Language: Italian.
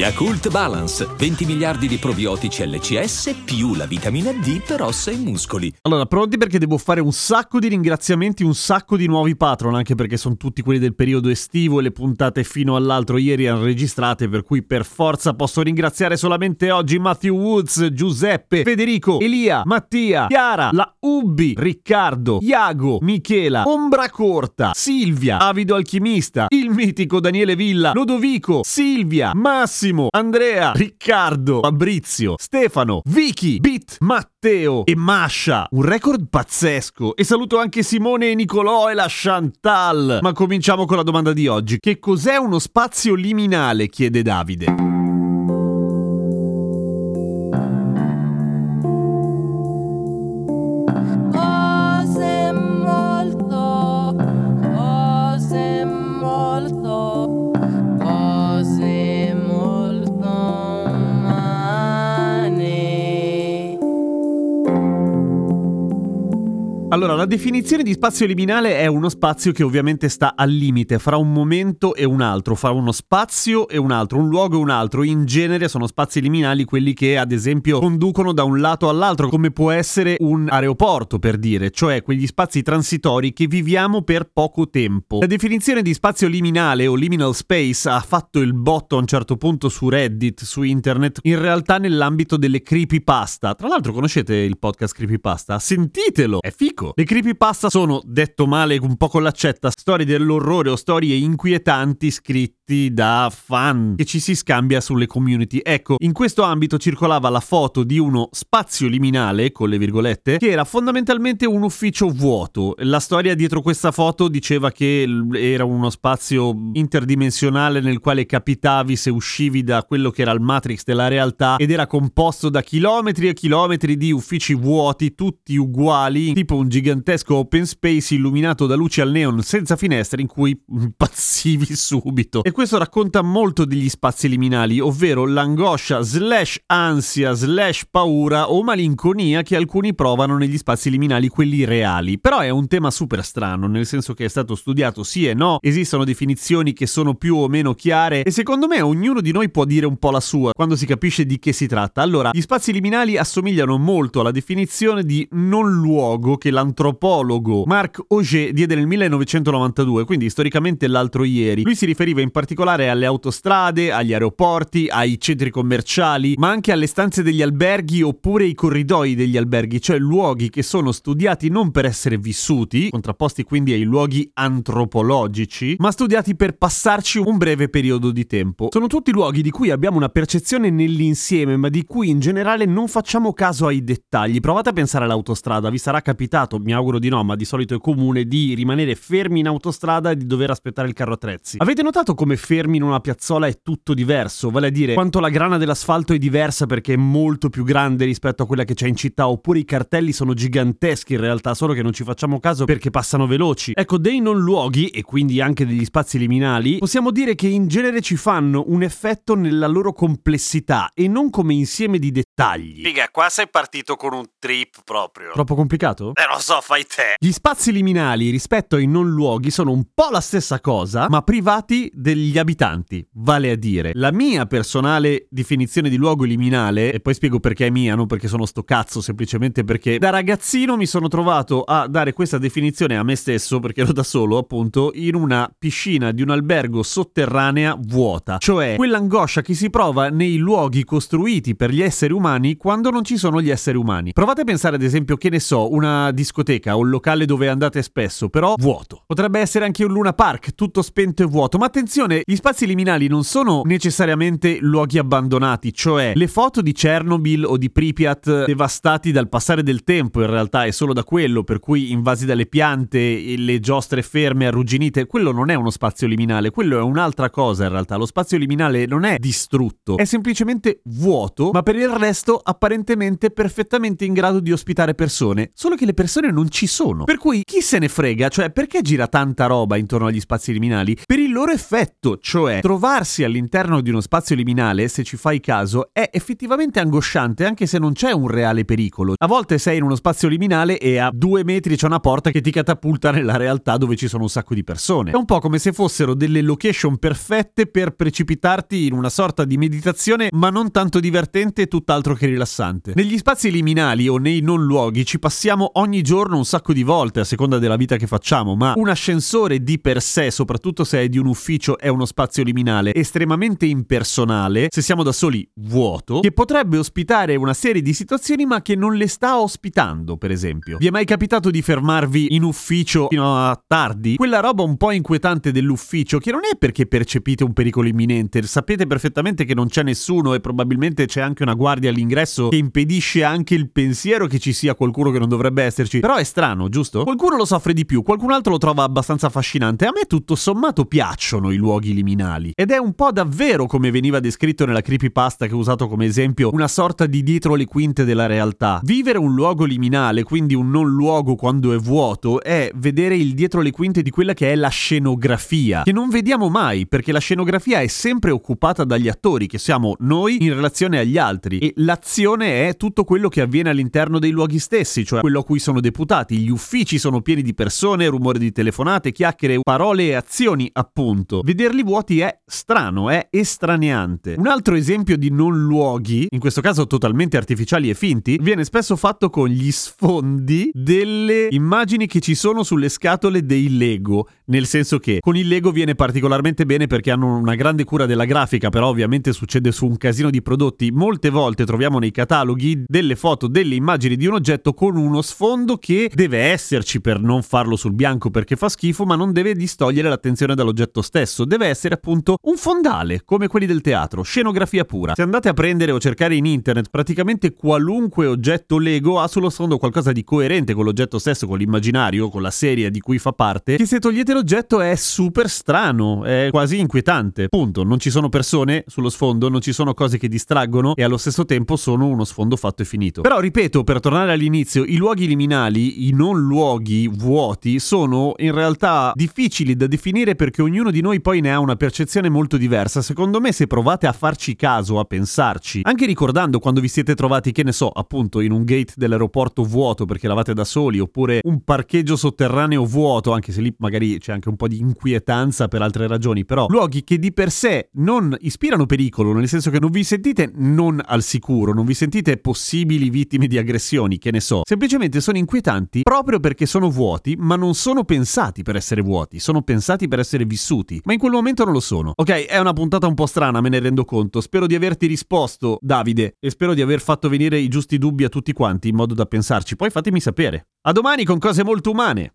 Yakult Balance, 20 miliardi di probiotici LCS più la vitamina D per ossa e muscoli. Allora, pronti perché devo fare un sacco di ringraziamenti, un sacco di nuovi patron, anche perché sono tutti quelli del periodo estivo e le puntate fino all'altro ieri erano registrate, per cui per forza posso ringraziare solamente oggi Matthew Woods, Giuseppe, Federico, Elia, Mattia, Chiara, la Ubbi, Riccardo, Iago, Michela, Ombra Corta, Silvia, Avido Alchimista, il mitico Daniele Villa, Lodovico, Silvia, Massimo, Andrea, Riccardo, Fabrizio, Stefano, Vicky, Bit, Matteo e Masha. Un record pazzesco. E saluto anche Simone e Nicolò e la Chantal. Ma cominciamo con la domanda di oggi. Che cos'è uno spazio liminale? chiede Davide. Allora, la definizione di spazio liminale è uno spazio che ovviamente sta al limite fra un momento e un altro, fra uno spazio e un altro, un luogo e un altro. In genere sono spazi liminali quelli che, ad esempio, conducono da un lato all'altro, come può essere un aeroporto, per dire, cioè quegli spazi transitori che viviamo per poco tempo. La definizione di spazio liminale o liminal space ha fatto il botto a un certo punto su Reddit, su internet, in realtà nell'ambito delle creepypasta. Tra l'altro, conoscete il podcast creepypasta? Sentitelo! È fico! Le creepypasta sono, detto male un po' con l'accetta, storie dell'orrore o storie inquietanti scritti da fan che ci si scambia sulle community. Ecco, in questo ambito circolava la foto di uno spazio liminale, con le virgolette, che era fondamentalmente un ufficio vuoto. La storia dietro questa foto diceva che era uno spazio interdimensionale nel quale capitavi se uscivi da quello che era il matrix della realtà ed era composto da chilometri e chilometri di uffici vuoti, tutti uguali, tipo un gigantesco open space illuminato da luci al neon senza finestre in cui impazzivi subito. E questo racconta molto degli spazi liminali, ovvero l'angoscia slash ansia slash paura o malinconia che alcuni provano negli spazi liminali, quelli reali. Però è un tema super strano, nel senso che è stato studiato sì e no, esistono definizioni che sono più o meno chiare e secondo me ognuno di noi può dire un po' la sua quando si capisce di che si tratta. Allora, gli spazi liminali assomigliano molto alla definizione di non luogo che l'antropologo Marc Auger diede nel 1992, quindi storicamente l'altro ieri. Lui si riferiva in particolare alle autostrade, agli aeroporti, ai centri commerciali, ma anche alle stanze degli alberghi oppure i corridoi degli alberghi, cioè luoghi che sono studiati non per essere vissuti, contrapposti quindi ai luoghi antropologici, ma studiati per passarci un breve periodo di tempo. Sono tutti luoghi di cui abbiamo una percezione nell'insieme, ma di cui in generale non facciamo caso ai dettagli. Provate a pensare all'autostrada, vi sarà capitato, mi auguro di no, ma di solito è comune, di rimanere fermi in autostrada e di dover aspettare il carro attrezzi. Avete notato come fermi in una piazzola è tutto diverso? Vale a dire, quanto la grana dell'asfalto è diversa perché è molto più grande rispetto a quella che c'è in città, oppure i cartelli sono giganteschi in realtà, solo che non ci facciamo caso perché passano veloci. Ecco, dei non luoghi, e quindi anche degli spazi liminali, possiamo dire che in genere ci fanno un effetto nella loro complessità e non come insieme di dettagli. Figa, qua sei partito con un trip proprio. Troppo complicato? Eh, lo so, fai te. Gli spazi liminali rispetto ai non luoghi sono un po' la stessa cosa, ma privati degli abitanti. Vale a dire, la mia personale definizione di luogo liminale, e poi spiego perché è mia, non perché sono sto cazzo, semplicemente perché da ragazzino mi sono trovato a dare questa definizione a me stesso, perché ero da solo, appunto, in una piscina di un albergo sotterranea vuota. Cioè, quell'angoscia che si prova nei luoghi costruiti per gli esseri umani quando non ci sono gli esseri umani. Provate a pensare, ad esempio, che ne so, una discoteca o un locale dove andate spesso, però vuoto. Potrebbe essere anche un Luna Park, tutto spento e vuoto, ma attenzione Attenzione, gli spazi liminali non sono necessariamente luoghi abbandonati, cioè le foto di Chernobyl o di Pripyat devastati dal passare del tempo in realtà è solo da quello, per cui invasi dalle piante, le giostre ferme, arrugginite, quello non è uno spazio liminale, quello è un'altra cosa in realtà. Lo spazio liminale non è distrutto, è semplicemente vuoto, ma per il resto apparentemente perfettamente in grado di ospitare persone, solo che le persone non ci sono. Per cui chi se ne frega, cioè perché gira tanta roba intorno agli spazi liminali? Per il loro effetto, cioè trovarsi all'interno di uno spazio liminale, se ci fai caso, è effettivamente angosciante anche se non c'è un reale pericolo. A volte sei in uno spazio liminale e a due metri c'è una porta che ti catapulta nella realtà dove ci sono un sacco di persone. È un po' come se fossero delle location perfette per precipitarti in una sorta di meditazione, ma non tanto divertente e tutt'altro che rilassante. Negli spazi liminali o nei non luoghi ci passiamo ogni giorno un sacco di volte a seconda della vita che facciamo, ma un ascensore di per sé, soprattutto se è di un ufficio, è uno spazio liminale estremamente impersonale, se siamo da soli vuoto, che potrebbe ospitare una serie di situazioni ma che non le sta ospitando, per esempio. Vi è mai capitato di fermarvi in ufficio fino a tardi? Quella roba un po' inquietante dell'ufficio, che non è perché percepite un pericolo imminente, sapete perfettamente che non c'è nessuno e probabilmente c'è anche una guardia all'ingresso che impedisce anche il pensiero che ci sia qualcuno che non dovrebbe esserci. Però è strano, giusto? Qualcuno lo soffre di più, qualcun altro lo trova abbastanza affascinante. A me tutto sommato piacciono i luoghi liminali. Ed è un po' davvero come veniva descritto nella creepypasta che ho usato come esempio, una sorta di dietro le quinte della realtà. Vivere un luogo liminale, quindi un non luogo quando è vuoto, è vedere il dietro le quinte di quella che è la scenografia, che non vediamo mai, perché la scenografia è sempre occupata dagli attori, che siamo noi in relazione agli altri, e l'azione è tutto quello che avviene all'interno dei luoghi stessi, cioè quello a cui sono deputati. Gli uffici sono pieni di persone, rumore di telefonate, chiacchiere, parole e azioni, appunto. Vederli vuoti è strano, è estraneante. Un altro esempio di non luoghi, in questo caso totalmente artificiali e finti, viene spesso fatto con gli sfondi delle immagini che ci sono sulle scatole dei Lego, nel senso che con il Lego viene particolarmente bene perché hanno una grande cura della grafica, però ovviamente succede su un casino di prodotti. Molte volte troviamo nei cataloghi delle foto, delle immagini di un oggetto con uno sfondo che deve esserci per non farlo sul bianco perché fa schifo, ma non deve distogliere l'attenzione dall'oggetto stesso. Deve essere appunto un fondale, come quelli del teatro, scenografia pura. Se andate a prendere o cercare in internet, praticamente qualunque oggetto Lego ha sullo sfondo qualcosa di coerente con l'oggetto stesso, con l'immaginario, con la serie di cui fa parte, che se togliete l'oggetto è super strano, è quasi inquietante. Punto, non ci sono persone sullo sfondo, non ci sono cose che distraggono e allo stesso tempo sono uno sfondo fatto e finito. Però ripeto, per tornare all'inizio, i luoghi liminali, i non luoghi vuoti, sono in realtà difficili da definire perché ognuno di noi poi ne ha una percezione molto diversa. Secondo me se provate a farci caso, a pensarci, anche ricordando quando vi siete trovati, che ne so, appunto in un gate dell'aeroporto vuoto perché eravate da soli, oppure un parcheggio sotterraneo vuoto, anche se lì magari c'è anche un po' di inquietanza per altre ragioni, però luoghi che di per sé non ispirano pericolo, nel senso che non vi sentite non al sicuro, non vi sentite possibili vittime di aggressioni, che ne so, semplicemente sono inquietanti proprio perché sono vuoti, ma non sono pensati per essere vuoti, sono pensati per essere vissuti, ma in quel momento non lo sono. Ok, è una puntata un po' strana, me ne rendo conto, spero di averti risposto, Davide, e spero di aver fatto venire i giusti dubbi a tutti quanti in modo da pensarci, poi fatemi sapere. A domani con cose molto umane!